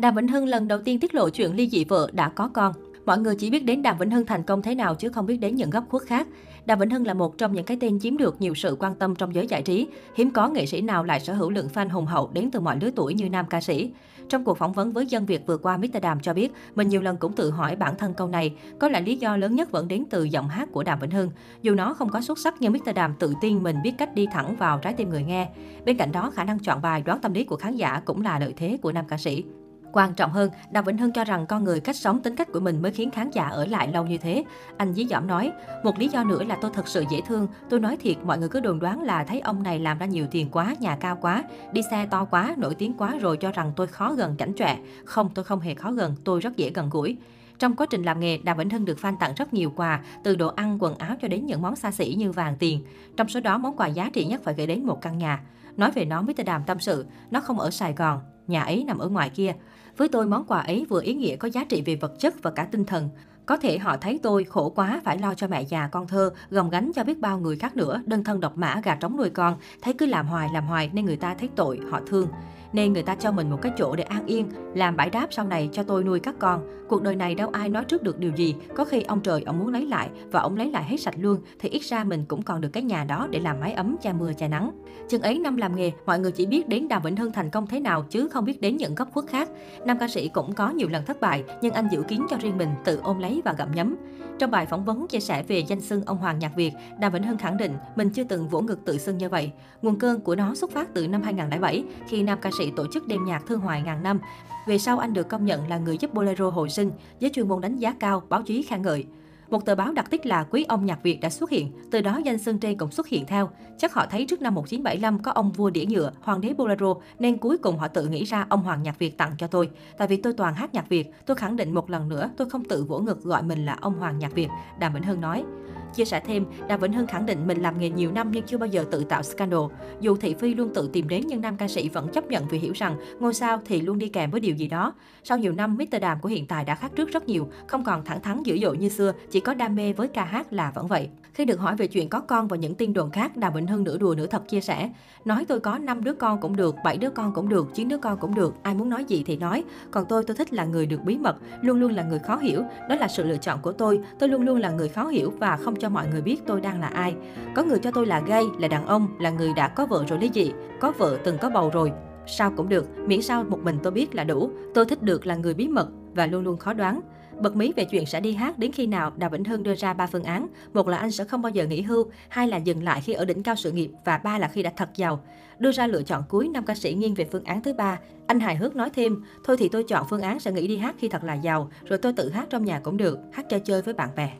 Đàm Vĩnh Hưng lần đầu tiên tiết lộ chuyện ly dị vợ đã có con. Mọi người chỉ biết đến Đàm Vĩnh Hưng thành công thế nào chứ không biết đến những góc khuất khác. Đàm Vĩnh Hưng là một trong những cái tên chiếm được nhiều sự quan tâm trong giới giải trí. Hiếm có nghệ sĩ nào lại sở hữu lượng fan hùng hậu đến từ mọi lứa tuổi như nam ca sĩ. Trong cuộc phỏng vấn với dân Việt vừa qua, Mr. Đàm cho biết mình nhiều lần cũng tự hỏi bản thân câu này. Có lẽ lý do lớn nhất vẫn đến từ giọng hát của Đàm Vĩnh Hưng. Dù nó không có xuất sắc nhưng Mr. Đàm tự tin mình biết cách đi thẳng vào trái tim người nghe. Bên cạnh đó, khả năng chọn bài đoán tâm lý của khán giả cũng là lợi thế của nam ca sĩ. Quan trọng hơn, Đàm Vĩnh Hưng cho rằng con người cách sống tính cách của mình mới khiến khán giả ở lại lâu như thế. Anh dí dỏm nói, một lý do nữa là tôi thật sự dễ thương. Tôi nói thiệt, mọi người cứ đồn đoán là thấy ông này làm ra nhiều tiền quá, nhà cao quá, đi xe to quá, nổi tiếng quá rồi cho rằng tôi khó gần cảnh trẻ. Không, tôi không hề khó gần, tôi rất dễ gần gũi. Trong quá trình làm nghề, Đàm Vĩnh Hưng được fan tặng rất nhiều quà, từ đồ ăn, quần áo cho đến những món xa xỉ như vàng tiền. Trong số đó, món quà giá trị nhất phải kể đến một căn nhà. Nói về nó, Mr. Đàm tâm sự, nó không ở Sài Gòn, nhà ấy nằm ở ngoài kia. Với tôi, món quà ấy vừa ý nghĩa có giá trị về vật chất và cả tinh thần. Có thể họ thấy tôi khổ quá phải lo cho mẹ già con thơ, gồng gánh cho biết bao người khác nữa, đơn thân độc mã gà trống nuôi con, thấy cứ làm hoài làm hoài nên người ta thấy tội, họ thương nên người ta cho mình một cái chỗ để an yên, làm bãi đáp sau này cho tôi nuôi các con. Cuộc đời này đâu ai nói trước được điều gì, có khi ông trời ông muốn lấy lại và ông lấy lại hết sạch luôn thì ít ra mình cũng còn được cái nhà đó để làm mái ấm che mưa che nắng. Chừng ấy năm làm nghề, mọi người chỉ biết đến Đàm Vĩnh Hưng thành công thế nào chứ không biết đến những góc khuất khác. Nam ca sĩ cũng có nhiều lần thất bại, nhưng anh dự kiến cho riêng mình tự ôm lấy và gặm nhấm. Trong bài phỏng vấn chia sẻ về danh xưng ông Hoàng Nhạc Việt, Đàm Vĩnh Hưng khẳng định mình chưa từng vỗ ngực tự xưng như vậy. Nguồn cơn của nó xuất phát từ năm 2007 khi nam ca sĩ tổ chức đêm nhạc Thương Hoài ngàn năm. Về sau anh được công nhận là người giúp Bolero hồi sinh, giới chuyên môn đánh giá cao, báo chí khen ngợi. Một tờ báo đặc tích là Quý ông nhạc Việt đã xuất hiện, từ đó danh xưng trên cũng xuất hiện theo. Chắc họ thấy trước năm 1975 có ông vua đĩa nhựa, hoàng đế Bolero, nên cuối cùng họ tự nghĩ ra ông Hoàng nhạc Việt tặng cho tôi. Tại vì tôi toàn hát nhạc Việt, tôi khẳng định một lần nữa tôi không tự vỗ ngực gọi mình là ông Hoàng nhạc Việt, Đàm Vĩnh Hưng nói. Chia sẻ thêm, Đàm Vĩnh Hưng khẳng định mình làm nghề nhiều năm nhưng chưa bao giờ tự tạo scandal. Dù thị phi luôn tự tìm đến nhưng nam ca sĩ vẫn chấp nhận vì hiểu rằng ngôi sao thì luôn đi kèm với điều gì đó. Sau nhiều năm, Mr. Đàm của hiện tại đã khác trước rất nhiều, không còn thẳng thắn dữ dội như xưa, chỉ có đam mê với ca hát là vẫn vậy. Khi được hỏi về chuyện có con và những tin đồn khác, Đàm Vĩnh Hưng nửa đùa nửa thật chia sẻ. Nói tôi có 5 đứa con cũng được, 7 đứa con cũng được, 9 đứa con cũng được, ai muốn nói gì thì nói. Còn tôi, tôi thích là người được bí mật, luôn luôn là người khó hiểu. Đó là sự lựa chọn của tôi. Tôi luôn luôn là người khó hiểu và không cho mọi người biết tôi đang là ai. Có người cho tôi là gay, là đàn ông, là người đã có vợ rồi ly dị, có vợ từng có bầu rồi. Sao cũng được, miễn sao một mình tôi biết là đủ. Tôi thích được là người bí mật và luôn luôn khó đoán. Bật mí về chuyện sẽ đi hát đến khi nào, Đào Vĩnh Hưng đưa ra ba phương án. Một là anh sẽ không bao giờ nghỉ hưu, hai là dừng lại khi ở đỉnh cao sự nghiệp và ba là khi đã thật giàu. Đưa ra lựa chọn cuối, nam ca sĩ nghiêng về phương án thứ ba. Anh hài hước nói thêm, thôi thì tôi chọn phương án sẽ nghỉ đi hát khi thật là giàu, rồi tôi tự hát trong nhà cũng được, hát cho chơi với bạn bè.